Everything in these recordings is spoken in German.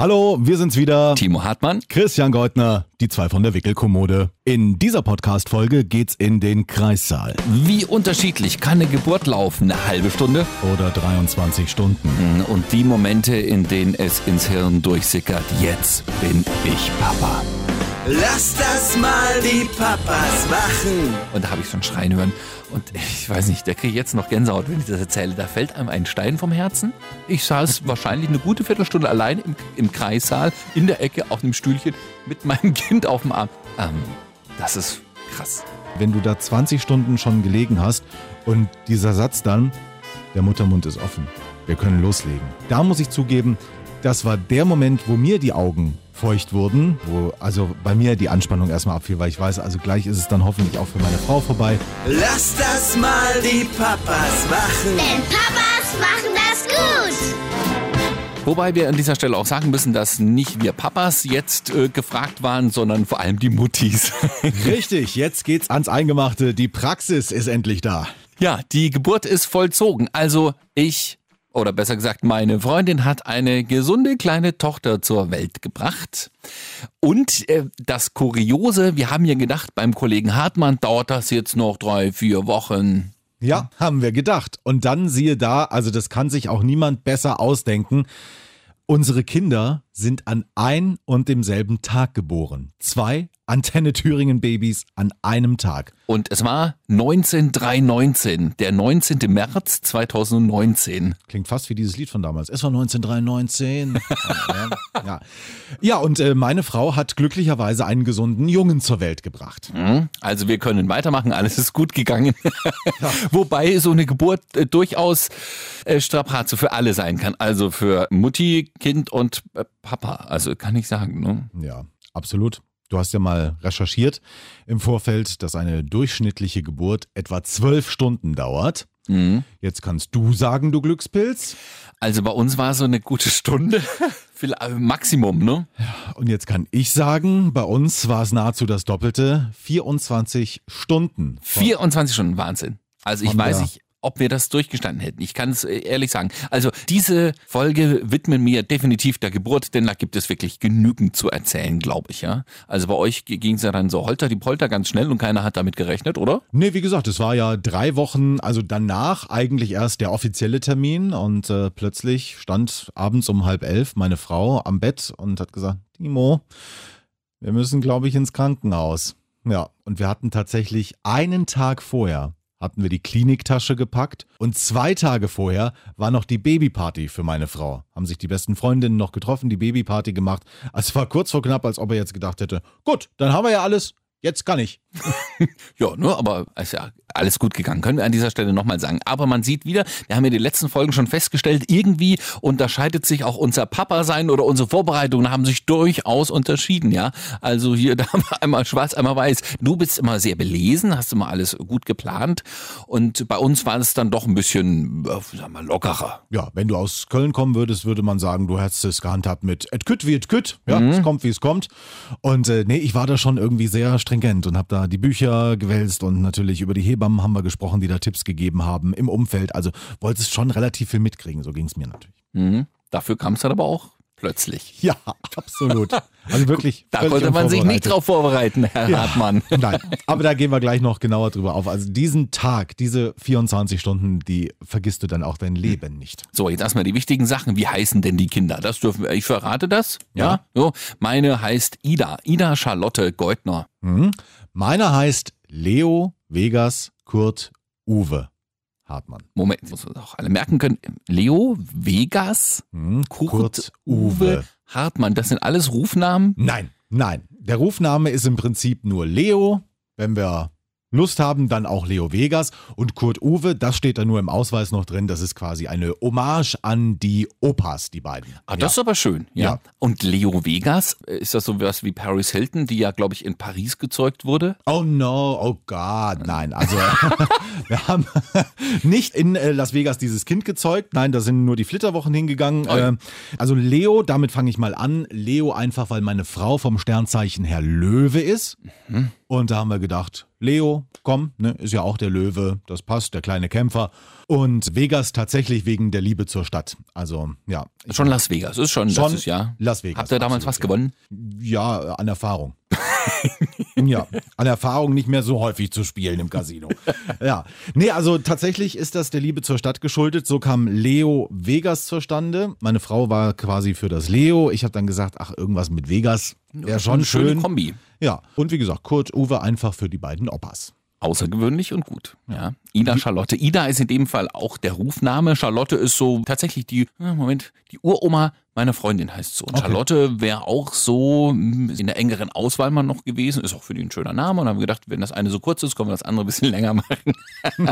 Hallo, wir sind's wieder. Timo Hartmann. Christian Goldner, die zwei von der Wickelkommode. In dieser Podcast-Folge geht's in den Kreissaal. Wie unterschiedlich kann eine Geburt laufen? Eine halbe Stunde? Oder 23 Stunden. Und die Momente, in denen es ins Hirn durchsickert, jetzt bin ich Papa. Lass das mal die Papas machen. Und da habe ich schon schreien hören. Und ich weiß nicht, der kriege jetzt noch Gänsehaut, wenn ich das erzähle. Da fällt einem ein Stein vom Herzen. Ich saß wahrscheinlich eine gute Viertelstunde allein im, im Kreissaal, in der Ecke, auf einem Stühlchen, mit meinem Kind auf dem Arm. Ähm, das ist krass. Wenn du da 20 Stunden schon gelegen hast und dieser Satz dann, der Muttermund ist offen, wir können loslegen. Da muss ich zugeben, das war der Moment, wo mir die Augen feucht wurden, wo also bei mir die Anspannung erstmal abfiel, weil ich weiß, also gleich ist es dann hoffentlich auch für meine Frau vorbei. Lass das mal die Papas machen. Denn Papas machen das gut. Wobei wir an dieser Stelle auch sagen müssen, dass nicht wir Papas jetzt äh, gefragt waren, sondern vor allem die Muttis. Richtig, jetzt geht's ans Eingemachte. Die Praxis ist endlich da. ja, die Geburt ist vollzogen. Also ich, oder besser gesagt meine Freundin, hat eine gesunde kleine Tochter zur Welt gebracht. Und äh, das Kuriose, wir haben ja gedacht, beim Kollegen Hartmann dauert das jetzt noch drei, vier Wochen. Ja, haben wir gedacht. Und dann siehe da, also das kann sich auch niemand besser ausdenken. Unsere Kinder sind an ein und demselben Tag geboren. Zwei Antenne Thüringen Babys an einem Tag. Und es war 19319, der 19. März 2019. Klingt fast wie dieses Lied von damals. Es war 1993. ja. ja, und äh, meine Frau hat glücklicherweise einen gesunden Jungen zur Welt gebracht. Hm? Also wir können weitermachen, alles ist gut gegangen. Wobei so eine Geburt äh, durchaus äh, Strapaze für alle sein kann. Also für Mutti, Kind und äh, Papa. Also kann ich sagen. Ne? Ja, absolut. Du hast ja mal recherchiert im Vorfeld, dass eine durchschnittliche Geburt etwa zwölf Stunden dauert. Jetzt kannst du sagen, du Glückspilz. Also bei uns war so eine gute Stunde. Äh, Maximum, ne? Und jetzt kann ich sagen, bei uns war es nahezu das Doppelte. 24 Stunden. 24 Stunden Wahnsinn. Also ich weiß nicht, ob wir das durchgestanden hätten. Ich kann es äh, ehrlich sagen. Also diese Folge widmen wir definitiv der Geburt, denn da gibt es wirklich genügend zu erzählen, glaube ich, ja. Also bei euch ging es ja dann so holter die Polter ganz schnell und keiner hat damit gerechnet, oder? Nee, wie gesagt, es war ja drei Wochen, also danach eigentlich erst der offizielle Termin und äh, plötzlich stand abends um halb elf meine Frau am Bett und hat gesagt, Timo, wir müssen, glaube ich, ins Krankenhaus. Ja, und wir hatten tatsächlich einen Tag vorher hatten wir die Kliniktasche gepackt und zwei Tage vorher war noch die Babyparty für meine Frau. Haben sich die besten Freundinnen noch getroffen, die Babyparty gemacht. Also es war kurz vor knapp, als ob er jetzt gedacht hätte, gut, dann haben wir ja alles, jetzt kann ich. Ja, ne, aber ist ja alles gut gegangen, können wir an dieser Stelle nochmal sagen. Aber man sieht wieder, wir haben ja die letzten Folgen schon festgestellt, irgendwie unterscheidet sich auch unser Papa-Sein oder unsere Vorbereitungen haben sich durchaus unterschieden, ja. Also hier, da haben wir einmal schwarz, einmal weiß. Du bist immer sehr belesen, hast immer alles gut geplant und bei uns war es dann doch ein bisschen, äh, sag mal, lockerer. Ja, wenn du aus Köln kommen würdest, würde man sagen, du hättest es gehandhabt mit et kütt wie et kütt. Ja, Mhm. es kommt wie es kommt. Und äh, nee, ich war da schon irgendwie sehr stringent und habe da die Bücher gewälzt und natürlich über die Hebammen haben wir gesprochen, die da Tipps gegeben haben im Umfeld. Also wolltest schon relativ viel mitkriegen, so ging es mir natürlich. Mhm. Dafür kam es dann aber auch plötzlich. Ja, absolut. Also wirklich. Da konnte man sich nicht drauf vorbereiten, Herr Ja. Hartmann. Nein, aber da gehen wir gleich noch genauer drüber auf. Also diesen Tag, diese 24 Stunden, die vergisst du dann auch dein Leben nicht. So, jetzt erstmal die wichtigen Sachen. Wie heißen denn die Kinder? Das dürfen wir. Ich verrate das. Ja. Ja. So, meine heißt Ida. Ida Charlotte Geutner. Mhm. Meiner heißt Leo Vegas Kurt Uwe Hartmann. Moment, muss man auch alle merken können. Leo, Vegas, Mhm. Kurt, Uwe, Hartmann. Das sind alles Rufnamen. Nein, nein. Der Rufname ist im Prinzip nur Leo. Wenn wir Lust haben, dann auch Leo Vegas. Und Kurt Uwe, das steht da nur im Ausweis noch drin. Das ist quasi eine Hommage an die Opas, die beiden. Ah, das ist aber schön. Ja. Ja. Und Leo Vegas, äh, ist das so was wie Paris Hilton, die ja, glaube ich, in Paris gezeugt wurde? Oh no, oh Gott, nein. Also wir haben nicht in äh, Las Vegas dieses Kind gezeugt. Nein, da sind nur die Flitterwochen hingegangen. Oh ja. Ähm, Also Leo, damit fange ich mal an. Leo einfach, weil meine Frau vom Sternzeichen Herr Löwe ist. Mhm. Und da haben wir gedacht, Leo, komm, ne, ist ja auch der Löwe, das passt, der kleine Kämpfer. Und Vegas tatsächlich wegen der Liebe zur Stadt. Also, ja. Schon Las Vegas, ist schon, Schon das ist ja. Las Vegas, Habt ihr damals was gewonnen? Ja, an Erfahrung. ja, an Erfahrung nicht mehr so häufig zu spielen im Casino. Ja, nee, also tatsächlich ist das der Liebe zur Stadt geschuldet. So kam Leo Vegas zustande. Meine Frau war quasi für das Leo. Ich habe dann gesagt, ach, irgendwas mit Vegas wäre schon Eine schöne schön. Kombi. Ja, und wie gesagt, Kurt Uwe einfach für die beiden Oppas. Außergewöhnlich und gut. Ja. Ida Charlotte. Ida ist in dem Fall auch der Rufname. Charlotte ist so tatsächlich die, äh, Moment, die Uroma meiner Freundin heißt so. Und Okay. Charlotte wäre auch so mm, in der engeren Auswahl mal noch gewesen. Ist auch für die ein schöner Name. Und haben wir gedacht, wenn das eine so kurz ist, können wir das andere ein bisschen länger machen.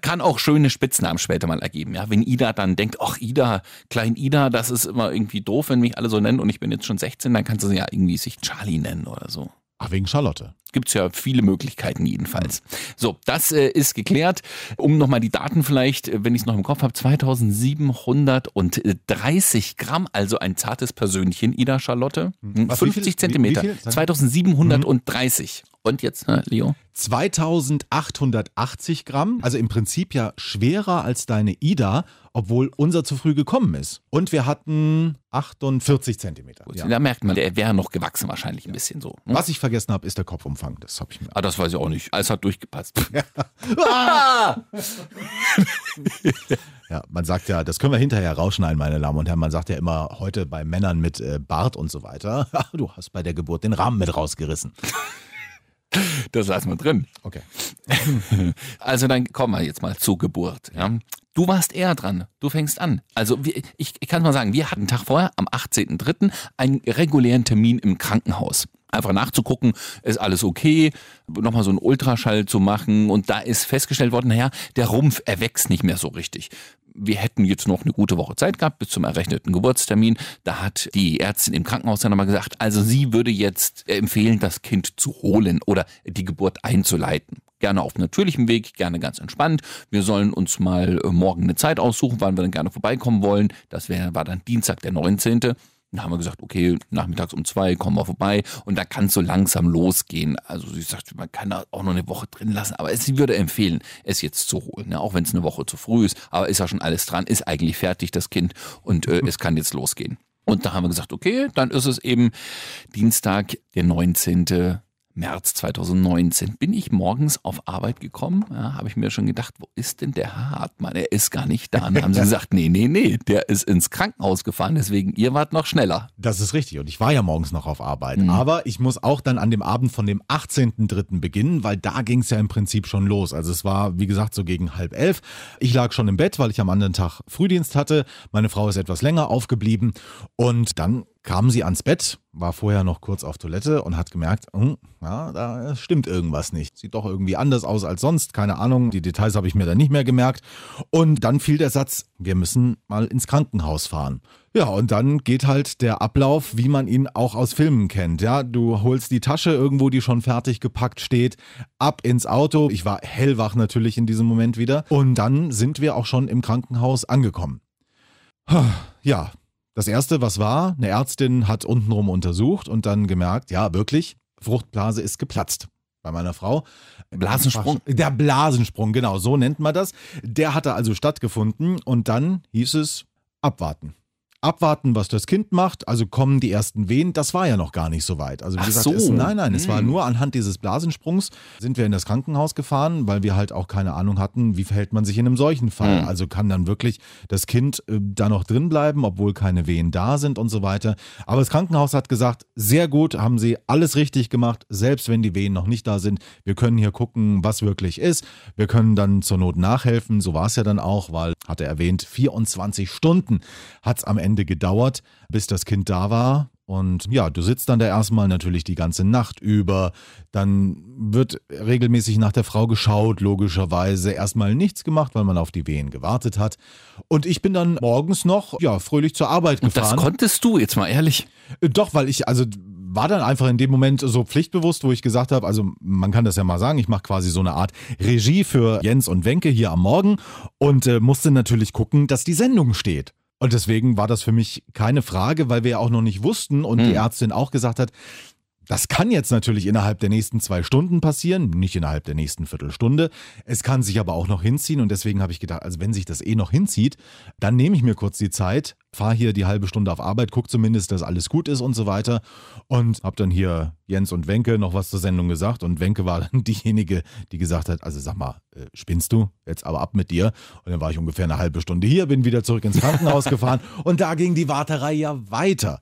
Kann auch schöne Spitznamen später mal ergeben. Ja, wenn Ida dann denkt, ach Ida, Klein Ida, das ist immer irgendwie doof, wenn mich alle so nennen und ich bin jetzt schon 16, dann kannst du sie ja irgendwie sich Charlie nennen oder so. Ach, wegen Charlotte. Gibt's ja viele Möglichkeiten jedenfalls. So, das äh, ist geklärt. Um nochmal die Daten vielleicht, äh, wenn ich es noch im Kopf habe, 2730 Gramm, also ein zartes Persönchen, Ida Charlotte. Hm, Was, wie 50 viel? Zentimeter. Wie- wie viel? 2730. Und jetzt, äh, Leo? 2880 Gramm, also im Prinzip ja schwerer als deine Ida, obwohl unser zu früh gekommen ist. Und wir hatten 48 Zentimeter. Ja. Da merkt man, der wäre noch gewachsen wahrscheinlich ein bisschen so. ne? Was ich vergessen habe, ist der Kopfumfang. Das habe ich mir. Ah, das weiß ich auch nicht. Alles hat durchgepasst. Ja, man sagt ja, das können wir hinterher rausschneiden, meine Damen und Herren. Man sagt ja immer heute bei Männern mit äh, Bart und so weiter, du hast bei der Geburt den Rahmen mit rausgerissen. Das lassen wir drin. Okay. Also dann kommen wir jetzt mal zur Geburt. Ja. Du warst eher dran. Du fängst an. Also ich, ich kann mal sagen, wir hatten einen Tag vorher, am 18.03., einen regulären Termin im Krankenhaus. Einfach nachzugucken, ist alles okay, nochmal so einen Ultraschall zu machen und da ist festgestellt worden, naja, der Rumpf erwächst nicht mehr so richtig. Wir hätten jetzt noch eine gute Woche Zeit gehabt bis zum errechneten Geburtstermin. Da hat die Ärztin im Krankenhaus dann nochmal gesagt, also sie würde jetzt empfehlen, das Kind zu holen oder die Geburt einzuleiten. Gerne auf natürlichem Weg, gerne ganz entspannt. Wir sollen uns mal äh, morgen eine Zeit aussuchen, wann wir dann gerne vorbeikommen wollen. Das wär, war dann Dienstag, der 19. Dann haben wir gesagt, okay, nachmittags um zwei kommen wir vorbei und da kann es so langsam losgehen. Also sie sagt, man kann da auch noch eine Woche drin lassen, aber sie würde empfehlen, es jetzt zu holen, ne? auch wenn es eine Woche zu früh ist. Aber ist ja schon alles dran, ist eigentlich fertig, das Kind, und äh, es kann jetzt losgehen. Und da haben wir gesagt, okay, dann ist es eben Dienstag, der 19. März 2019 bin ich morgens auf Arbeit gekommen, ja, habe ich mir schon gedacht, wo ist denn der Herr Hartmann? Er ist gar nicht da. Und dann haben sie gesagt, nee, nee, nee, der ist ins Krankenhaus gefahren, deswegen ihr wart noch schneller. Das ist richtig. Und ich war ja morgens noch auf Arbeit. Aber ich muss auch dann an dem Abend von dem 18.03. beginnen, weil da ging es ja im Prinzip schon los. Also es war, wie gesagt, so gegen halb elf. Ich lag schon im Bett, weil ich am anderen Tag Frühdienst hatte. Meine Frau ist etwas länger aufgeblieben. Und dann kam sie ans Bett, war vorher noch kurz auf Toilette und hat gemerkt, hm, ja, da stimmt irgendwas nicht. Sieht doch irgendwie anders aus als sonst. Keine Ahnung, die Details habe ich mir dann nicht mehr gemerkt. Und dann fiel der Satz, wir müssen mal ins Krankenhaus fahren. Ja, und dann geht halt der Ablauf, wie man ihn auch aus Filmen kennt. Ja, du holst die Tasche irgendwo, die schon fertig gepackt steht, ab ins Auto. Ich war hellwach natürlich in diesem Moment wieder. Und dann sind wir auch schon im Krankenhaus angekommen. Ja, das erste, was war, eine Ärztin hat untenrum untersucht und dann gemerkt, ja, wirklich, Fruchtblase ist geplatzt. Bei meiner Frau. Blasensprung? Der Blasensprung, genau, so nennt man das. Der hatte also stattgefunden und dann hieß es abwarten. Abwarten, was das Kind macht, also kommen die ersten Wehen, das war ja noch gar nicht so weit. Also wie Ach gesagt, so. es, nein, nein, es war Hm. nur anhand dieses Blasensprungs sind wir in das Krankenhaus gefahren, weil wir halt auch keine Ahnung hatten, wie verhält man sich in einem solchen Fall. Hm. Also kann dann wirklich das Kind äh, da noch drin bleiben, obwohl keine Wehen da sind und so weiter. Aber das Krankenhaus hat gesagt, sehr gut, haben sie alles richtig gemacht, selbst wenn die Wehen noch nicht da sind. Wir können hier gucken, was wirklich ist. Wir können dann zur Not nachhelfen. So war es ja dann auch, weil, hat er erwähnt, 24 Stunden hat es am Ende gedauert, bis das Kind da war. Und ja, du sitzt dann da erstmal natürlich die ganze Nacht über. Dann wird regelmäßig nach der Frau geschaut, logischerweise. Erstmal nichts gemacht, weil man auf die Wehen gewartet hat. Und ich bin dann morgens noch, ja, fröhlich zur Arbeit Und das gefahren. konntest du, jetzt mal ehrlich. Äh, Doch, weil ich, also war dann einfach in dem Moment so pflichtbewusst, wo ich gesagt habe, also man kann das ja mal sagen, ich mache quasi so eine Art Regie für Jens und Wenke hier am Morgen und äh, musste natürlich gucken, dass die Sendung steht. Und deswegen war das für mich keine Frage, weil wir ja auch noch nicht wussten und die Ärztin auch gesagt hat, Das kann jetzt natürlich innerhalb der nächsten zwei Stunden passieren, nicht innerhalb der nächsten Viertelstunde. Es kann sich aber auch noch hinziehen und deswegen habe ich gedacht, also wenn sich das eh noch hinzieht, dann nehme ich mir kurz die Zeit, fahre hier die halbe Stunde auf Arbeit, gucke zumindest, dass alles gut ist und so weiter und habe dann hier Jens und Wenke noch was zur Sendung gesagt und Wenke war dann diejenige, die gesagt hat, also sag mal, äh, spinnst du? Jetzt aber ab mit dir. Und dann war ich ungefähr eine halbe Stunde hier, bin wieder zurück ins Krankenhaus gefahren und da ging die Warterei ja weiter.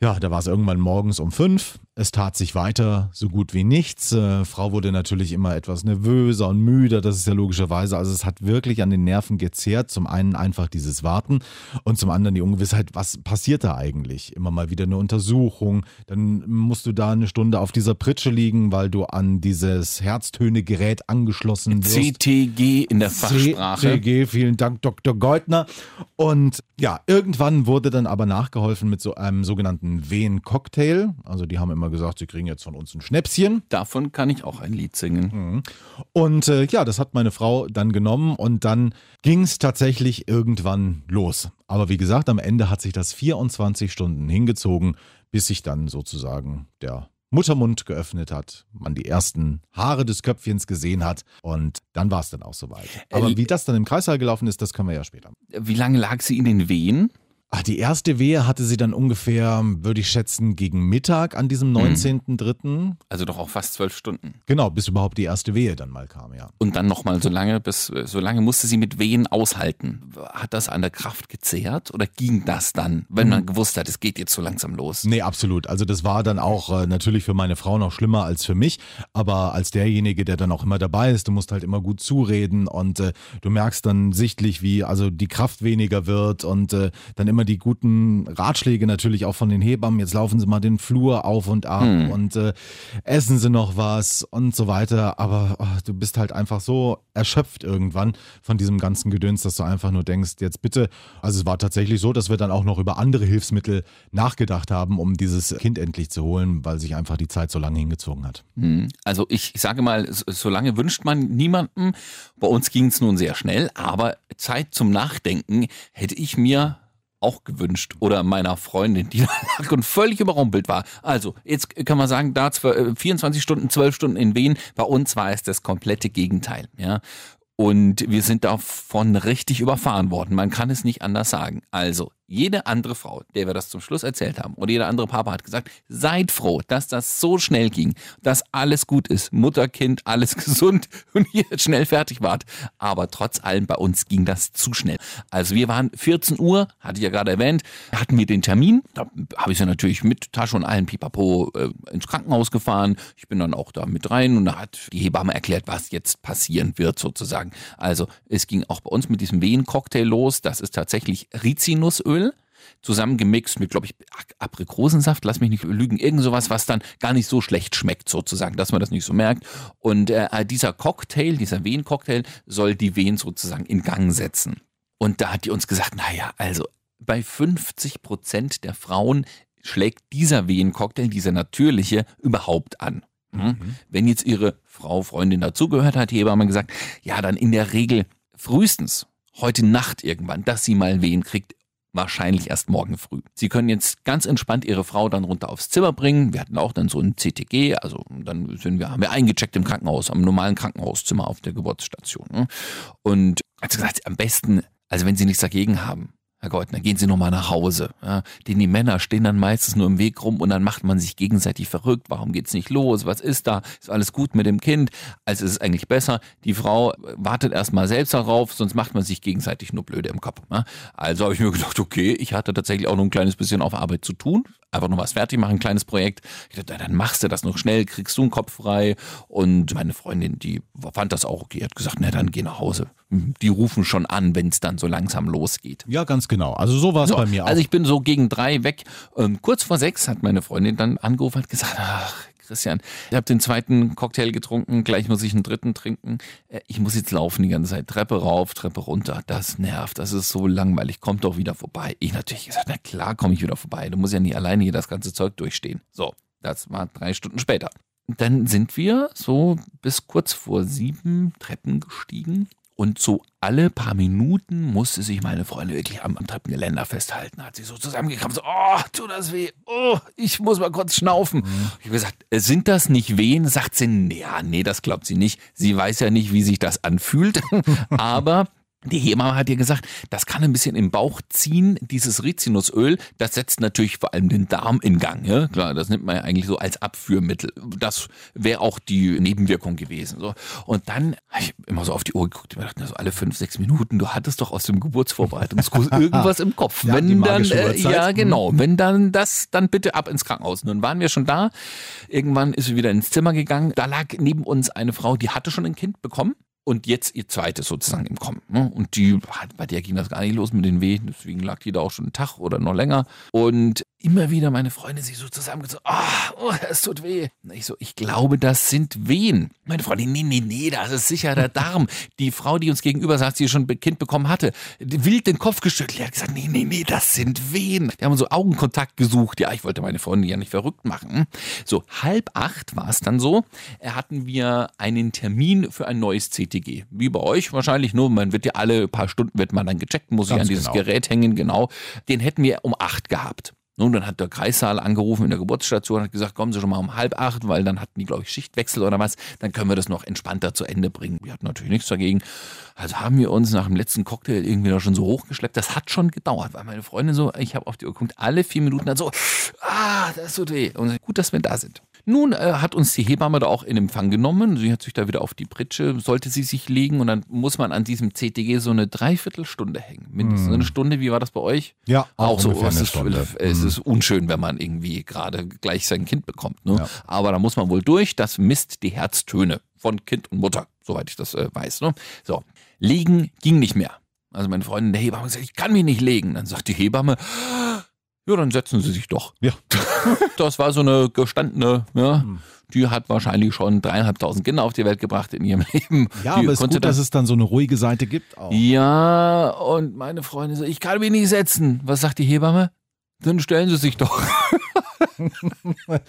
Ja, da war es irgendwann morgens um fünf. Es tat sich weiter so gut wie nichts. Äh, Frau wurde natürlich immer etwas nervöser und müder, das ist ja logischerweise. Also es hat wirklich an den Nerven gezehrt. Zum einen einfach dieses Warten und zum anderen die Ungewissheit, was passiert da eigentlich? Immer mal wieder eine Untersuchung. Dann musst du da eine Stunde auf dieser Pritsche liegen, weil du an dieses Herztönegerät angeschlossen wirst. CTG in der Fachsprache. CTG, vielen Dank, Dr. Geutner. Und ja, irgendwann wurde dann aber nachgeholfen mit so einem sogenannten Wehen-Cocktail. Also die haben immer gesagt, sie kriegen jetzt von uns ein Schnäpschen. Davon kann ich auch ein Lied singen. Und äh, ja, das hat meine Frau dann genommen und dann ging es tatsächlich irgendwann los. Aber wie gesagt, am Ende hat sich das 24 Stunden hingezogen, bis sich dann sozusagen der Muttermund geöffnet hat, man die ersten Haare des Köpfchens gesehen hat und dann war es dann auch soweit. Aber wie das dann im Kreißsaal gelaufen ist, das können wir ja später. Wie lange lag sie in den Wehen? Ach, die erste Wehe hatte sie dann ungefähr, würde ich schätzen, gegen Mittag an diesem 19.03. Also doch auch fast zwölf Stunden. Genau, bis überhaupt die erste Wehe dann mal kam, ja. Und dann nochmal so lange, bis so lange musste sie mit Wehen aushalten. Hat das an der Kraft gezehrt oder ging das dann, wenn man gewusst hat, es geht jetzt so langsam los? Nee, absolut. Also das war dann auch äh, natürlich für meine Frau noch schlimmer als für mich, aber als derjenige, der dann auch immer dabei ist, du musst halt immer gut zureden und äh, du merkst dann sichtlich, wie also die Kraft weniger wird und äh, dann immer die guten Ratschläge natürlich auch von den Hebammen, jetzt laufen sie mal den Flur auf und ab und äh, essen sie noch was und so weiter, aber oh, du bist halt einfach so erschöpft irgendwann von diesem ganzen Gedöns, dass du einfach nur denkst, jetzt bitte, also es war tatsächlich so, dass wir dann auch noch über andere Hilfsmittel nachgedacht haben, um dieses Kind endlich zu holen, weil sich einfach die Zeit so lange hingezogen hat. Hm. Also ich sage mal, so so lange wünscht man niemandem. Bei uns ging es nun sehr schnell, aber Zeit zum Nachdenken hätte ich mir auch gewünscht oder meiner Freundin, die lag und völlig überrumpelt war. Also, jetzt kann man sagen, da zwar, äh, 24 Stunden, 12 Stunden in Wien, bei uns war es das komplette Gegenteil, ja. Und wir sind davon richtig überfahren worden. Man kann es nicht anders sagen. Also, jede andere Frau, der wir das zum Schluss erzählt haben, oder jeder andere Papa hat gesagt, seid froh, dass das so schnell ging, dass alles gut ist, Mutter, Kind, alles gesund und ihr schnell fertig wart. Aber trotz allem, bei uns ging das zu schnell. Also wir waren 14 Uhr, hatte ich ja gerade erwähnt, hatten wir den Termin. Da habe ich sie natürlich mit Tasche und allen Pipapo äh, ins Krankenhaus gefahren. Ich bin dann auch da mit rein und da hat die Hebamme erklärt, was jetzt passieren wird sozusagen. Also es ging auch bei uns mit diesem Wehen-Cocktail los. Das ist tatsächlich Rizinusöl zusammengemixt mit, glaube ich, Aprikosensaft, lass mich nicht lügen, irgend sowas, was dann gar nicht so schlecht schmeckt, sozusagen, dass man das nicht so merkt. Und äh, dieser Cocktail, dieser Wehen-Cocktail, soll die Wehen sozusagen in Gang setzen. Und da hat die uns gesagt, naja, also bei 50 Prozent der Frauen schlägt dieser Wehen-Cocktail, dieser natürliche, überhaupt an. Hm? Wenn jetzt ihre Frau, Freundin dazugehört hat, die Hebamme gesagt, ja, dann in der Regel frühestens heute Nacht irgendwann, dass sie mal Wehen kriegt, wahrscheinlich erst morgen früh. Sie können jetzt ganz entspannt Ihre Frau dann runter aufs Zimmer bringen. Wir hatten auch dann so ein CTG, also dann sind wir, haben wir eingecheckt im Krankenhaus, am normalen Krankenhauszimmer auf der Geburtsstation. ne? Und hat sie gesagt, am besten, also wenn Sie nichts dagegen haben, Herr Goldner, gehen Sie nochmal nach Hause. Ja, denn die Männer stehen dann meistens nur im Weg rum und dann macht man sich gegenseitig verrückt. Warum geht's nicht los? Was ist da? Ist alles gut mit dem Kind? Also ist es eigentlich besser. Die Frau wartet erstmal selbst darauf, sonst macht man sich gegenseitig nur blöde im Kopf. Ja? Also habe ich mir gedacht, okay, ich hatte tatsächlich auch noch ein kleines bisschen auf Arbeit zu tun. Einfach noch was fertig machen, ein kleines Projekt. Ich dachte, dann machst du das noch schnell, kriegst du einen Kopf frei. Und meine Freundin, die fand das auch okay, hat gesagt, na dann geh nach Hause. Die rufen schon an, wenn es dann so langsam losgeht. Ja, ganz genau. Also so war es So, bei mir auch. Also ich bin so gegen drei weg. Ähm, kurz vor sechs hat meine Freundin dann angerufen und gesagt, ach, Christian, ich habe den zweiten Cocktail getrunken, gleich muss ich einen dritten trinken. Äh, Ich muss jetzt laufen die ganze Zeit. Treppe rauf, Treppe runter. Das nervt, das ist so langweilig. Kommt doch wieder vorbei. Ich natürlich gesagt, na klar komme ich wieder vorbei. Du musst ja nicht alleine hier das ganze Zeug durchstehen. So, das war drei Stunden später. Dann sind wir so bis kurz vor sieben Treppen gestiegen Und so alle paar Minuten musste sich meine Freundin wirklich am, am Treppengeländer festhalten. Hat sie so zusammengekrampft, so, oh, tut das weh, oh, ich muss mal kurz schnaufen. Mhm. Ich habe gesagt, äh, sind das nicht Wehen? Sagt sie, ja, nee, das glaubt sie nicht. Sie weiß ja nicht, wie sich das anfühlt. Aber die Hebamme hat ihr gesagt, das kann ein bisschen im Bauch ziehen, dieses Rizinusöl, das setzt natürlich vor allem den Darm in Gang. Ja? Klar, das nimmt man ja eigentlich so als Abführmittel. Das wäre auch die Nebenwirkung gewesen. So. Und dann habe ich immer so auf die Uhr geguckt mir dachte, so alle fünf, sechs Minuten, du hattest doch aus dem Geburtsvorbereitungskurs irgendwas im Kopf. Ja, wenn dann, äh, ja mhm. genau, wenn dann das, dann bitte ab ins Krankenhaus. Nun waren wir schon da. Irgendwann ist sie wieder ins Zimmer gegangen. Da lag neben uns eine Frau, die hatte schon ein Kind bekommen und jetzt ihr zweites sozusagen im Kommen. Ne? Und die, bei der ging das gar nicht los mit den Wehen, deswegen lag die da auch schon einen Tag oder noch länger. Und immer wieder meine Freundin sich so zusammengezogen, ah, oh, es tut weh. Ich so, ich glaube, das sind Wehen. Meine Freundin, nee, nee, nee, das ist sicher der Darm. Die Frau, die uns gegenüber saß, die schon ein Kind bekommen hatte, wild den Kopf geschüttelt, die hat gesagt, nee, nee, nee, das sind Wehen. Wir haben so Augenkontakt gesucht. Ja, ich wollte meine Freundin ja nicht verrückt machen. So, halb acht war es dann so, hatten wir einen Termin für ein neues CTG. Wie bei euch wahrscheinlich, nur man wird ja alle paar Stunden wird man dann gecheckt, muss ich Ganz an dieses genau. Gerät hängen, genau. Den hätten wir um acht gehabt. Nun, dann hat der Kreissaal angerufen in der Geburtsstation und hat gesagt, kommen Sie schon mal um halb acht, weil dann hatten die, glaube ich, Schichtwechsel oder was. Dann können wir das noch entspannter zu Ende bringen. Wir hatten natürlich nichts dagegen. Also haben wir uns nach dem letzten Cocktail irgendwie da schon so hochgeschleppt. Das hat schon gedauert, weil meine Freundin so, ich habe auf die Uhr geguckt, alle vier Minuten dann so, ah, das tut weh. Und gut, dass wir da sind. Nun äh, hat uns die Hebamme da auch in Empfang genommen. Sie hat sich da wieder auf die Pritsche, sollte sie sich legen und dann muss man an diesem CTG so eine Dreiviertelstunde hängen. Mindestens eine Stunde. Wie war das bei euch? Ja, Auch, so. ungefähr Es eine ist, Stunde. es Mhm. ist unschön, wenn man irgendwie gerade gleich sein Kind bekommt. Ne? Ja. Aber da muss man wohl durch. Das misst die Herztöne von Kind und Mutter, soweit ich das äh, weiß. Ne? So, liegen ging nicht mehr. Also meine Freundin der Hebamme gesagt, ich kann mich nicht legen. Dann sagt die Hebamme, ja, dann setzen Sie sich doch. Ja. Das war so eine gestandene, ja, Hm. die hat wahrscheinlich schon dreieinhalbtausend Kinder auf die Welt gebracht in ihrem Leben. Ja, die aber es ist gut, dass es dann so eine ruhige Seite gibt auch. ja, und meine Freundin so, ich kann mich nicht setzen. Was sagt die Hebamme? Dann stellen Sie sich doch.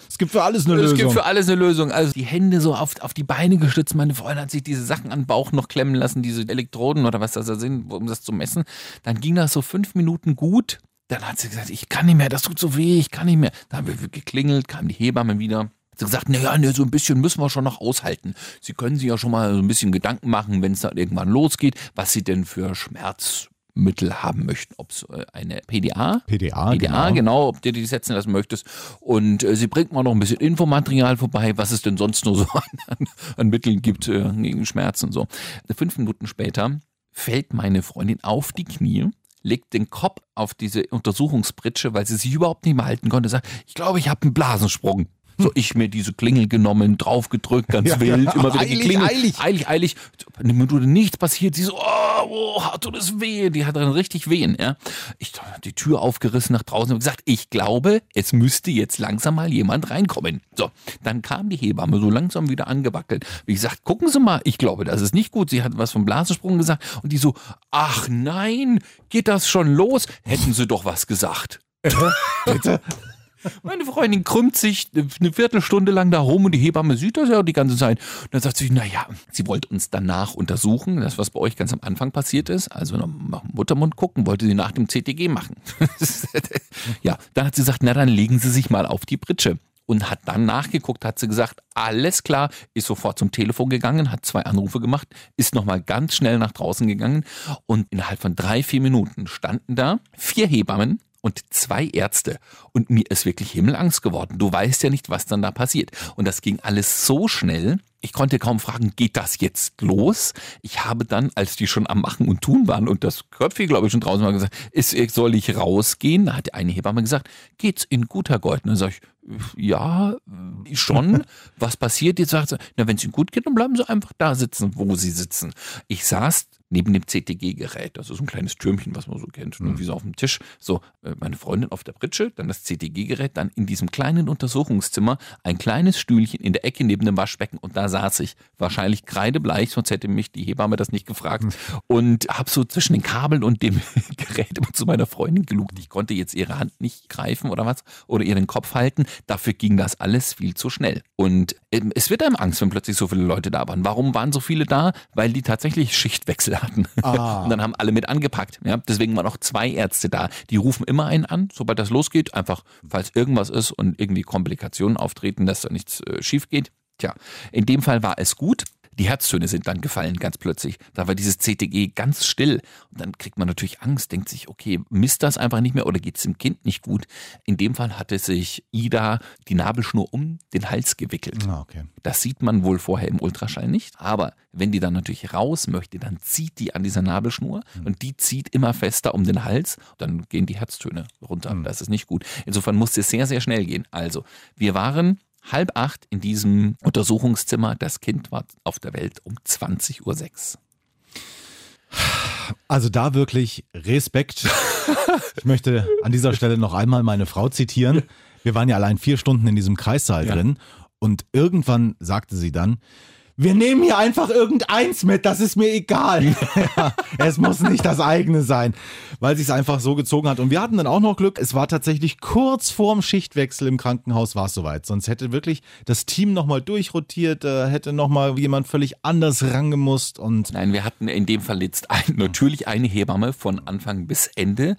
Es gibt für alles eine Es Lösung. gibt für alles eine Lösung. Also die Hände so auf, auf die Beine gestützt. Meine Freundin hat sich diese Sachen an den Bauch noch klemmen lassen, diese Elektroden oder was das da sind, um das zu messen. Dann ging das so fünf Minuten gut. Dann hat sie gesagt, ich kann nicht mehr, das tut so weh, ich kann nicht mehr. Dann haben wir geklingelt, kam die Hebamme wieder. Hat sie gesagt, naja, ne, so ein bisschen müssen wir schon noch aushalten. Sie können sich ja schon mal so ein bisschen Gedanken machen, wenn es dann irgendwann losgeht, was Sie denn für Schmerzmittel haben möchten. Ob es äh, eine PDA, PDA, PDA, genau. genau, ob du die setzen lassen möchtest. Und äh, sie bringt mal noch ein bisschen Infomaterial vorbei, was es denn sonst nur so an, an, an Mitteln gibt äh, gegen Schmerzen und so. Fünf Minuten später fällt meine Freundin auf die Knie, legt den Kopf auf diese Untersuchungspritsche, weil sie sich überhaupt nicht mehr halten konnte, sagt, ich glaube, ich habe einen Blasensprung. So, ich mir diese Klingel genommen, draufgedrückt, ganz Ja, wild, ja, immer wieder eilig, geklingelt. eilig. eilig, eilig. Eine Minute nichts passiert. Sie so, oh, oh tut es weh. Die hat dann richtig wehen. Ja. Ich die Tür aufgerissen nach draußen und gesagt, ich glaube, es müsste jetzt langsam mal jemand reinkommen. So, dann kam die Hebamme so langsam wieder angewackelt. Wie gesagt, gucken Sie mal, ich glaube, das ist nicht gut. Sie hat was vom Blasensprung gesagt und die so, ach nein, geht das schon los? Hätten Sie doch was gesagt. Bitte? Meine Freundin krümmt sich eine Viertelstunde lang da rum und die Hebamme sieht das ja die ganze Zeit. Und dann sagt sie, naja, sie wollte uns danach untersuchen, das was bei euch ganz am Anfang passiert ist, also nach Muttermund gucken, wollte sie nach dem CTG machen. ja, dann hat sie gesagt, na dann legen Sie sich mal auf die Pritsche. Und hat dann nachgeguckt, hat sie gesagt, alles klar, ist sofort zum Telefon gegangen, hat zwei Anrufe gemacht, ist nochmal ganz schnell nach draußen gegangen und innerhalb von drei, vier Minuten standen da vier Hebammen und zwei Ärzte. Und mir ist wirklich Himmelangst geworden. Du weißt ja nicht, was dann da passiert. Und das ging alles so schnell. Ich konnte kaum fragen, geht das jetzt los? Ich habe dann, als die schon am Machen und Tun waren und das Köpfchen, glaube ich, schon draußen war, gesagt, ist, soll ich rausgehen? Da hat eine Hebamme gesagt, geht's in guter Gold? Und dann sage ich, ja, schon. Was passiert? Jetzt sagt sie, na, wenn es Ihnen gut geht, dann bleiben Sie einfach da sitzen, wo Sie sitzen. Ich saß neben dem CTG-Gerät. Das ist ein kleines Türmchen, was man so kennt. Und wie so auf dem Tisch. So, äh, meine Freundin auf der Pritsche, dann das CTG-Gerät, dann in diesem kleinen Untersuchungszimmer ein kleines Stühlchen in der Ecke neben dem Waschbecken. Und da saß ich. Wahrscheinlich kreidebleich, sonst hätte mich die Hebamme das nicht gefragt. Und habe so zwischen den Kabeln und dem Gerät immer zu meiner Freundin gelugt. Ich konnte jetzt ihre Hand nicht greifen oder was. Oder ihr den Kopf halten. Dafür ging das alles viel zu schnell. Und ähm, es wird einem Angst, wenn plötzlich so viele Leute da waren. Warum waren so viele da? Weil die tatsächlich Schichtwechsel Hatten. Ah. Und dann haben alle mit angepackt. Ja? Deswegen waren auch zwei Ärzte da. Die rufen immer einen an, sobald das losgeht. Einfach, falls irgendwas ist und irgendwie Komplikationen auftreten, dass da nichts äh, schief geht. Tja, in dem Fall war es gut. Die Herztöne sind dann gefallen, ganz plötzlich. Da war dieses CTG ganz still. Und dann kriegt man natürlich Angst, denkt sich, okay, misst das einfach nicht mehr oder geht es dem Kind nicht gut? In dem Fall hatte sich Ida die Nabelschnur um den Hals gewickelt. Ah, okay. Das sieht man wohl vorher im Ultraschall nicht. Aber wenn die dann natürlich raus möchte, dann zieht die an dieser Nabelschnur und die zieht immer fester um den Hals. Dann gehen die Herztöne runter. Das ist nicht gut. Insofern musste es sehr, sehr schnell gehen. Also, wir waren halb acht in diesem Untersuchungszimmer. Das Kind war auf der Welt um 20.06 Uhr. Also da wirklich Respekt. Ich möchte an dieser Stelle noch einmal meine Frau zitieren. Wir waren ja allein vier Stunden in diesem Kreissaal Ja. drin und irgendwann sagte sie dann, wir nehmen hier einfach irgendeins mit, das ist mir egal. ja, es muss nicht das eigene sein, weil sie es einfach so gezogen hat. Und wir hatten dann auch noch Glück, es war tatsächlich kurz vorm Schichtwechsel im Krankenhaus war es soweit. Sonst hätte wirklich das Team nochmal durchrotiert, äh, hätte nochmal jemand völlig anders rangemusst und Nein, wir hatten in dem Fall jetzt ein, natürlich eine Hebamme von Anfang bis Ende.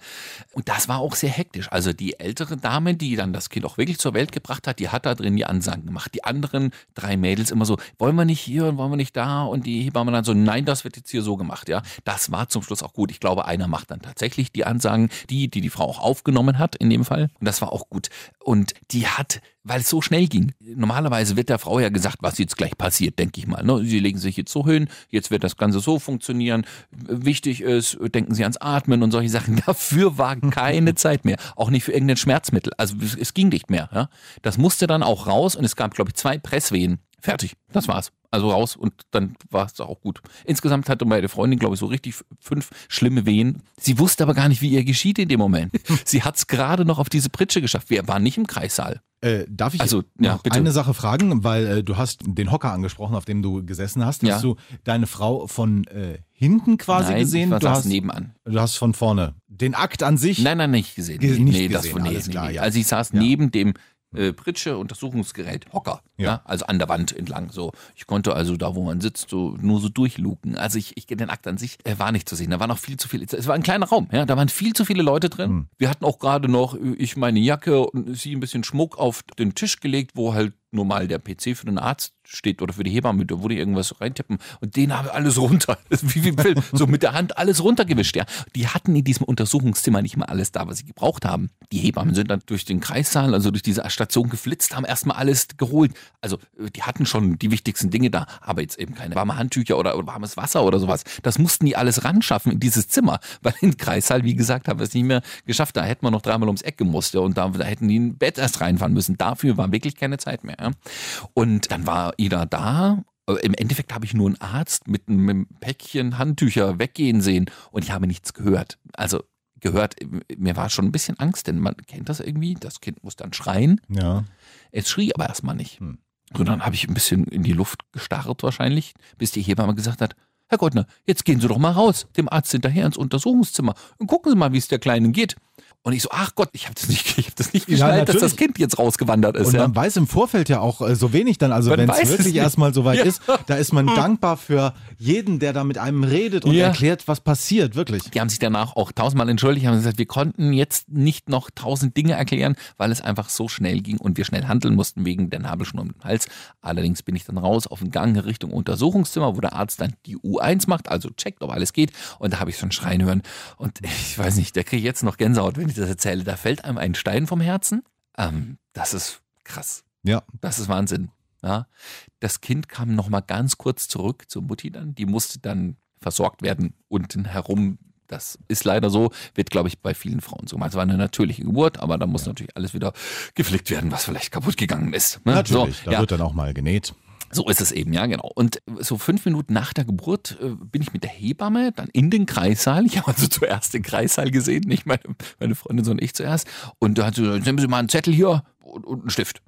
Und das war auch sehr hektisch. Also die ältere Dame, die dann das Kind auch wirklich zur Welt gebracht hat, die hat da drin die Ansagen gemacht. Die anderen drei Mädels immer so, wollen wir nicht hier und wollen wir nicht da? Und die Hebamme dann so, nein, das wird jetzt hier so gemacht. Ja, das war zum Schluss auch gut. Ich glaube, einer macht dann tatsächlich die Ansagen, die, die die Frau auch aufgenommen hat in dem Fall. Und das war auch gut. Und die hat weil es so schnell ging. Normalerweise wird der Frau ja gesagt, was jetzt gleich passiert, denke ich mal. Ne? Sie legen sich jetzt so hin, jetzt wird das Ganze so funktionieren. Wichtig ist, denken Sie ans Atmen und solche Sachen. Dafür war keine Zeit mehr. Auch nicht für irgendein Schmerzmittel. Also es, es ging nicht mehr. Ja? Das musste dann auch raus und es gab, glaube ich, zwei Presswehen. Fertig. Das war's. Also raus und dann war es auch gut. Insgesamt hatte meine Freundin, glaube ich, so richtig fünf schlimme Wehen. Sie wusste aber gar nicht, wie ihr geschieht in dem Moment. Sie hat es gerade noch auf diese Pritsche geschafft. Wir waren nicht im Kreissaal. Äh, darf ich Also, ja, eine Sache fragen, weil äh, du hast den Hocker angesprochen, auf dem du gesessen hast. Ja. Hast du deine Frau von äh, hinten quasi Nein, gesehen? ich war du, saß hast, nebenan. du hast von vorne den Akt an sich. Nein, nein, nicht gesehen. Ge- nicht nee, das gesehen, von nee, alles nee, klar, nee. ja. Also ich saß Ja. neben dem äh, Pritsche Untersuchungsgerät Hocker, ja. Ja. also an der Wand entlang. So, ich konnte also da, wo man sitzt, so nur so durchluken. Also ich, ich den Akt an sich äh, war nicht zu sehen. Da war noch viel zu viel. Es war ein kleiner Raum, ja. Da waren viel zu viele Leute drin. Hm. Wir hatten auch gerade noch äh, ich meine Jacke und sie ein bisschen Schmuck auf den Tisch gelegt, wo halt normal der PC für den Arzt steht oder für die Hebamme, da wurde irgendwas reintippen und den habe ich alles runter. Wie wie Film. So mit der Hand alles runtergewischt, ja. Die hatten in diesem Untersuchungszimmer nicht mal alles da, was sie gebraucht haben. Die Hebammen sind dann durch den Kreissaal, also durch diese Station geflitzt, haben erstmal alles geholt. Also äh, die hatten schon die wichtigsten Dinge da, aber jetzt eben keine warme Handtücher oder, oder warmes Wasser oder sowas. Das mussten die alles ranschaffen in dieses Zimmer, weil im Kreissaal, wie gesagt, haben wir es nicht mehr geschafft. Da hätten wir noch dreimal ums Eck gemusst ja, und da, da hätten die ein Bett erst reinfahren müssen. Dafür war wirklich keine Zeit mehr. Ja. Und dann war Ida da. Äh, Im Endeffekt habe ich nur einen Arzt mit einem mit einem Päckchen Handtücher weggehen sehen und ich habe nichts gehört. Also gehört, mir war schon ein bisschen Angst, denn man kennt das irgendwie. Das Kind muss dann schreien. Ja. Es schrie aber erstmal nicht. Hm. So, dann habe ich ein bisschen in die Luft gestarrt wahrscheinlich, bis die Hebamme gesagt hat, Herr Gottner, jetzt gehen Sie doch mal raus, dem Arzt hinterher ins Untersuchungszimmer und gucken Sie mal, wie es der Kleinen geht. Und ich so, ach Gott, ich habe das nicht, ich hab das nicht Ja, geschnallt, dass natürlich. das Kind jetzt rausgewandert ist. Und ja. man weiß im Vorfeld ja auch äh, so wenig dann, also wenn es wirklich nicht. erstmal so weit Ja. ist, da ist man dankbar für jeden, der da mit einem redet und Ja. erklärt, was passiert, wirklich. Die haben sich danach auch tausendmal entschuldigt, haben gesagt, wir konnten jetzt nicht noch tausend Dinge erklären, weil es einfach so schnell ging und wir schnell handeln mussten wegen der Nabelschnur um den Hals. Allerdings bin ich dann raus auf den Gang Richtung Untersuchungszimmer, wo der Arzt dann die U1 macht, also checkt, ob alles geht. Und da habe ich schon schreien hören. Und ich weiß nicht, da kriege ich jetzt noch Gänsehaut, wenn ich das erzähle. Da fällt einem ein Stein vom Herzen. Ähm, das ist krass. Ja. Das ist Wahnsinn. Ja. Das Kind kam noch mal ganz kurz zurück zur Mutti dann. Die musste dann versorgt werden unten herum. Das ist leider so, wird, glaube ich, bei vielen Frauen so. Es war eine natürliche Geburt, aber da muss natürlich alles wieder gepflegt werden, was vielleicht kaputt gegangen ist. Ne? Natürlich, so, da ja. wird dann auch mal genäht. So ist es eben, ja, genau. Und so fünf Minuten nach der Geburt äh, bin ich mit der Hebamme dann in den Kreissaal. Ich habe also zuerst den Kreissaal gesehen, nicht meine, meine Freundin, sondern ich zuerst. Und da hat sie gesagt, nehmen Sie mal einen Zettel hier und, und einen Stift.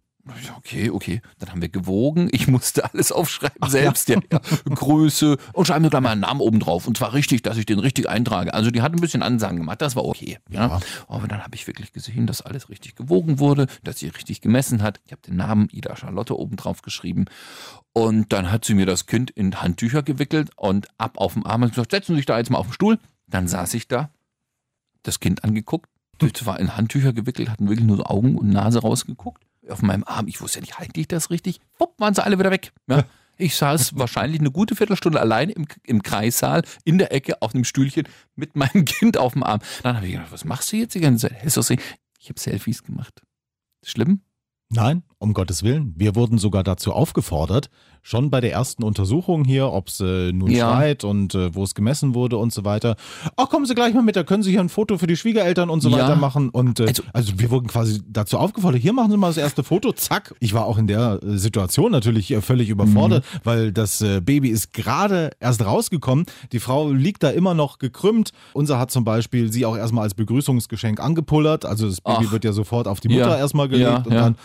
Okay, okay. Dann haben wir gewogen. Ich musste alles aufschreiben selbst. Ja. Ja, Größe und schreiben wir gleich mal einen Namen oben drauf. Und zwar richtig, dass ich den richtig eintrage. Also die hat ein bisschen Ansagen gemacht. Das war okay. Ja. Aber dann habe ich wirklich gesehen, dass alles richtig gewogen wurde, dass sie richtig gemessen hat. Ich habe den Namen Ida Charlotte oben drauf geschrieben. Und dann hat sie mir das Kind in Handtücher gewickelt und ab auf den Arm und gesagt, setzen Sie sich da jetzt mal auf den Stuhl. Dann saß ich da, das Kind angeguckt. Das war in Handtücher gewickelt, hatten wirklich nur so Augen und Nase rausgeguckt. Auf meinem Arm, ich wusste ja nicht, halte ich das richtig? Wupp, waren sie alle wieder weg. Ja. Ich saß wahrscheinlich eine gute Viertelstunde allein im, im Kreissaal, in der Ecke, auf einem Stühlchen mit meinem Kind auf dem Arm. Dann habe ich gedacht, was machst du jetzt die ganze Zeit? Ich habe Selfies gemacht. Schlimm? Nein, um Gottes Willen. Wir wurden sogar dazu aufgefordert, schon bei der ersten Untersuchung hier, ob es äh, nun Ja. schreit und äh, wo es gemessen wurde und so weiter. Ach, kommen Sie gleich mal mit, da können Sie hier ein Foto für die Schwiegereltern und so Ja. weiter machen. Und äh, Also- also, wir wurden quasi dazu aufgefordert, hier machen Sie mal das erste Foto, zack. Ich war auch in der äh, Situation natürlich äh, völlig überfordert, Mhm. weil das äh, Baby ist gerade erst rausgekommen. Die Frau liegt da immer noch gekrümmt. Unser hat zum Beispiel sie auch erstmal als Begrüßungsgeschenk angepullert. Also das Baby Ach. wird ja sofort auf die Mutter Ja. erstmal gelegt und dann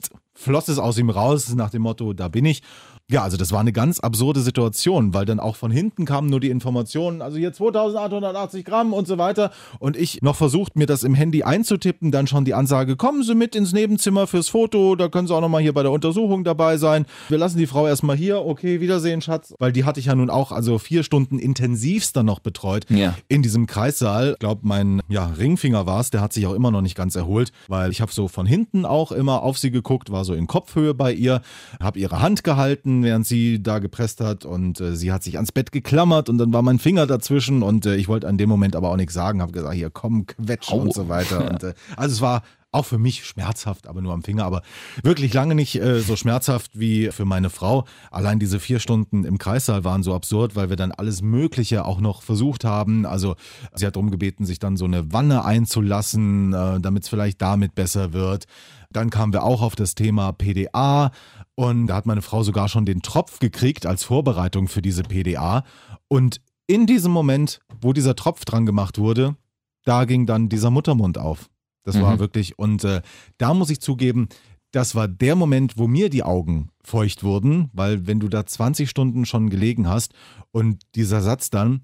pst, floss es aus ihm raus nach dem Motto, da bin ich. Ja, also das war eine ganz absurde Situation, weil dann auch von hinten kamen nur die Informationen, also hier 2880 Gramm und so weiter. Und ich noch versucht, mir das im Handy einzutippen, dann schon die Ansage, kommen Sie mit ins Nebenzimmer fürs Foto, da können Sie auch nochmal hier bei der Untersuchung dabei sein. Wir lassen die Frau erstmal hier, okay, Wiedersehen, Schatz. Weil die hatte ich ja nun auch also vier Stunden intensivst dann noch betreut Ja. in diesem Kreissaal. Ich glaube, mein ja, Ringfinger war es, der hat sich auch immer noch nicht ganz erholt, weil ich habe so von hinten auch immer auf sie geguckt, war so in Kopfhöhe bei ihr, habe ihre Hand gehalten, während sie da gepresst hat und äh, sie hat sich ans Bett geklammert und dann war mein Finger dazwischen und äh, ich wollte an dem Moment aber auch nichts sagen, habe gesagt, hier komm, quetsch Au. und so weiter. Und, äh, also es war auch für mich schmerzhaft, aber nur am Finger, aber wirklich lange nicht äh, so schmerzhaft wie für meine Frau. Allein diese vier Stunden im Kreissaal waren so absurd, weil wir dann alles Mögliche auch noch versucht haben. Also sie hat darum gebeten, sich dann so eine Wanne einzulassen, äh, damit es vielleicht damit besser wird. Dann kamen wir auch auf das Thema PDA und da hat meine Frau sogar schon den Tropf gekriegt als Vorbereitung für diese PDA. Und in diesem Moment, wo dieser Tropf dran gemacht wurde, da ging dann dieser Muttermund auf. Das war Mhm. wirklich, und äh, da muss ich zugeben, das war der Moment, wo mir die Augen feucht wurden, weil wenn du da 20 Stunden schon gelegen hast und dieser Satz dann,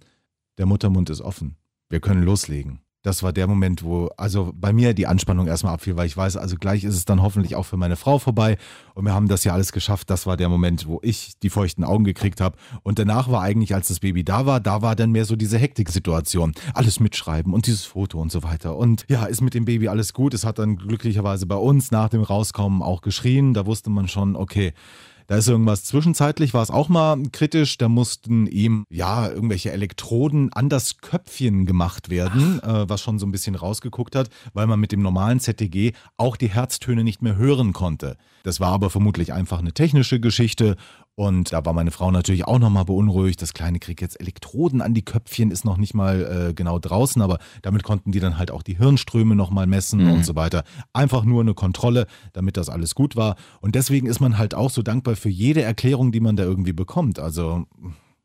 der Muttermund ist offen, wir können loslegen. Das war der Moment, wo also bei mir die Anspannung erstmal abfiel, weil ich weiß, also gleich ist es dann hoffentlich auch für meine Frau vorbei und wir haben das ja alles geschafft. Das war der Moment, wo ich die feuchten Augen gekriegt habe und danach war eigentlich, als das Baby da war, da war dann mehr so diese Hektiksituation. Alles mitschreiben und dieses Foto und so weiter. Und ja, ist mit dem Baby alles gut. Es hat dann glücklicherweise bei uns nach dem Rauskommen auch geschrien. Da wusste man schon, okay, da ist irgendwas zwischenzeitlich, war es auch mal kritisch. Da mussten ihm ja irgendwelche Elektroden an das Köpfchen gemacht werden, äh, was schon so ein bisschen rausgeguckt hat, weil man mit dem normalen ZTG auch die Herztöne nicht mehr hören konnte. Das war aber vermutlich einfach eine technische Geschichte. Und da war meine Frau natürlich auch nochmal beunruhigt. Das Kleine kriegt jetzt Elektroden an die Köpfchen, ist noch nicht mal äh, genau draußen, aber damit konnten die dann halt auch die Hirnströme nochmal messen Mhm. und so weiter. Einfach nur eine Kontrolle, damit das alles gut war. Und deswegen ist man halt auch so dankbar für jede Erklärung, die man da irgendwie bekommt. Also,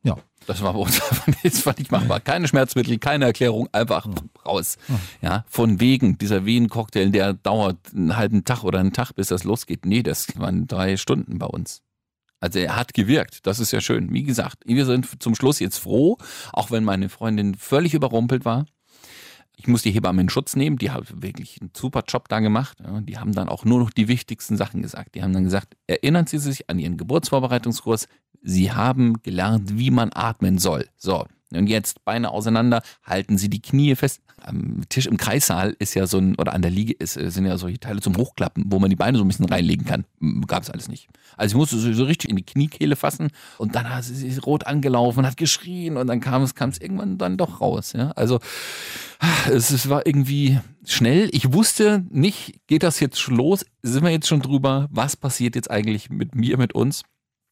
ja. Das war bei uns einfach nicht, das war nicht machbar. Keine Schmerzmittel, keine Erklärung, einfach raus. Ja, von wegen dieser Wien-Cocktail, der dauert einen halben Tag oder einen Tag, bis das losgeht. Nee, das waren drei Stunden bei uns. Also er hat gewirkt, das ist ja schön. Wie gesagt, wir sind zum Schluss jetzt froh, auch wenn meine Freundin völlig überrumpelt war. Ich muss die Hebamme in Schutz nehmen, die hat wirklich einen super Job da gemacht. Die haben dann auch nur noch die wichtigsten Sachen gesagt. Die haben dann gesagt, erinnern Sie sich an Ihren Geburtsvorbereitungskurs, Sie haben gelernt, wie man atmen soll. So, und jetzt Beine auseinander, halten Sie die Knie fest. Am Tisch im Kreissaal ist ja so ein, oder an der Liege ist, äh, sind ja solche Teile zum Hochklappen, wo man die Beine so ein bisschen reinlegen kann. Gab es alles nicht. Also ich musste so, so richtig in die Kniekehle fassen und dann hat sie sich rot angelaufen und hat geschrien und dann kam es, kam es irgendwann dann doch raus. Ja? Also es, es war irgendwie schnell. Ich wusste nicht, geht das jetzt los? Sind wir jetzt schon drüber? Was passiert jetzt eigentlich mit mir, mit uns?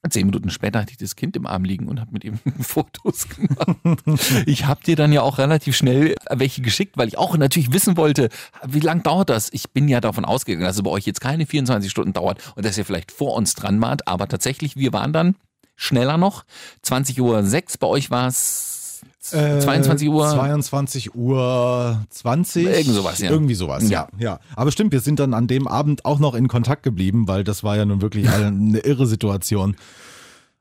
Zehn Minuten später hatte ich das Kind im Arm liegen und habe mit ihm Fotos gemacht. Ich habe dir dann ja auch relativ schnell welche geschickt, weil ich auch natürlich wissen wollte, wie lang dauert das? Ich bin ja davon ausgegangen, dass es bei euch jetzt keine 24 Stunden dauert und dass ihr vielleicht vor uns dran wart, aber tatsächlich, wir waren dann schneller noch. 20.06 Uhr, bei euch war es 22 Uhr. 22 Uhr 20. Irgend sowas, ja. Irgendwie sowas, ja. ja. Aber stimmt, wir sind dann an dem Abend auch noch in Kontakt geblieben, weil das war ja nun wirklich eine irre Situation.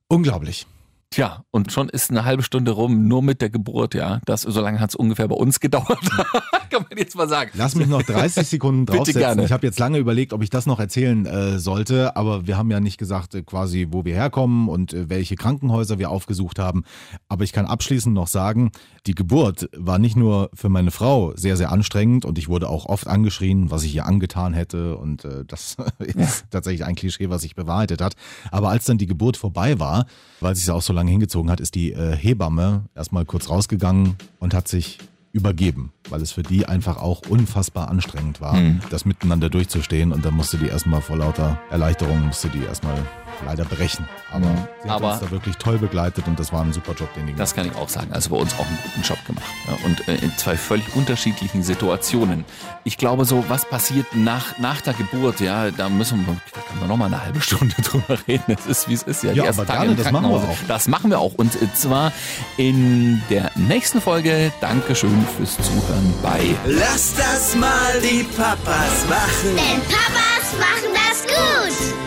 Unglaublich. Tja, und schon ist eine halbe Stunde rum, nur mit der Geburt, ja. Das, so lange hat es ungefähr bei uns gedauert. Kann man jetzt mal sagen. Lass mich noch 30 Sekunden draufsetzen. gerne. Ich habe jetzt lange überlegt, ob ich das noch erzählen äh, sollte, aber wir haben ja nicht gesagt, äh, quasi, wo wir herkommen und äh, welche Krankenhäuser wir aufgesucht haben. Aber ich kann abschließend noch sagen, die Geburt war nicht nur für meine Frau sehr, sehr anstrengend und ich wurde auch oft angeschrien, was ich ihr angetan hätte und äh, das ist tatsächlich ein Klischee, was sich bewahrheitet hat. Aber als dann die Geburt vorbei war, weil sich auch so lange hingezogen hat, ist die äh, Hebamme erstmal kurz rausgegangen und hat sich übergeben, weil es für die einfach auch unfassbar anstrengend war, das miteinander durchzustehen. Und dann musste die erstmal vor lauter Erleichterung, musste die erstmal leider brechen. Aber sie hat Aber- uns da wirklich toll begleitet und das war ein super Job, den die Das kann ich auch sagen. Also bei uns auch einen guten Job gemacht. Und äh, in zwei völlig unterschiedlichen Situationen. Ich glaube so, was passiert nach, nach der Geburt, ja, da müssen wir, da können wir noch mal eine halbe Stunde drüber reden. Es ist, wie es ist. Ja, Ja, aber Tage gerne, das machen wir auch. Das machen wir auch. Und äh, zwar in der nächsten Folge. Dankeschön fürs Zuhören bei Lass das mal die Papas machen. Denn Papas machen das gut.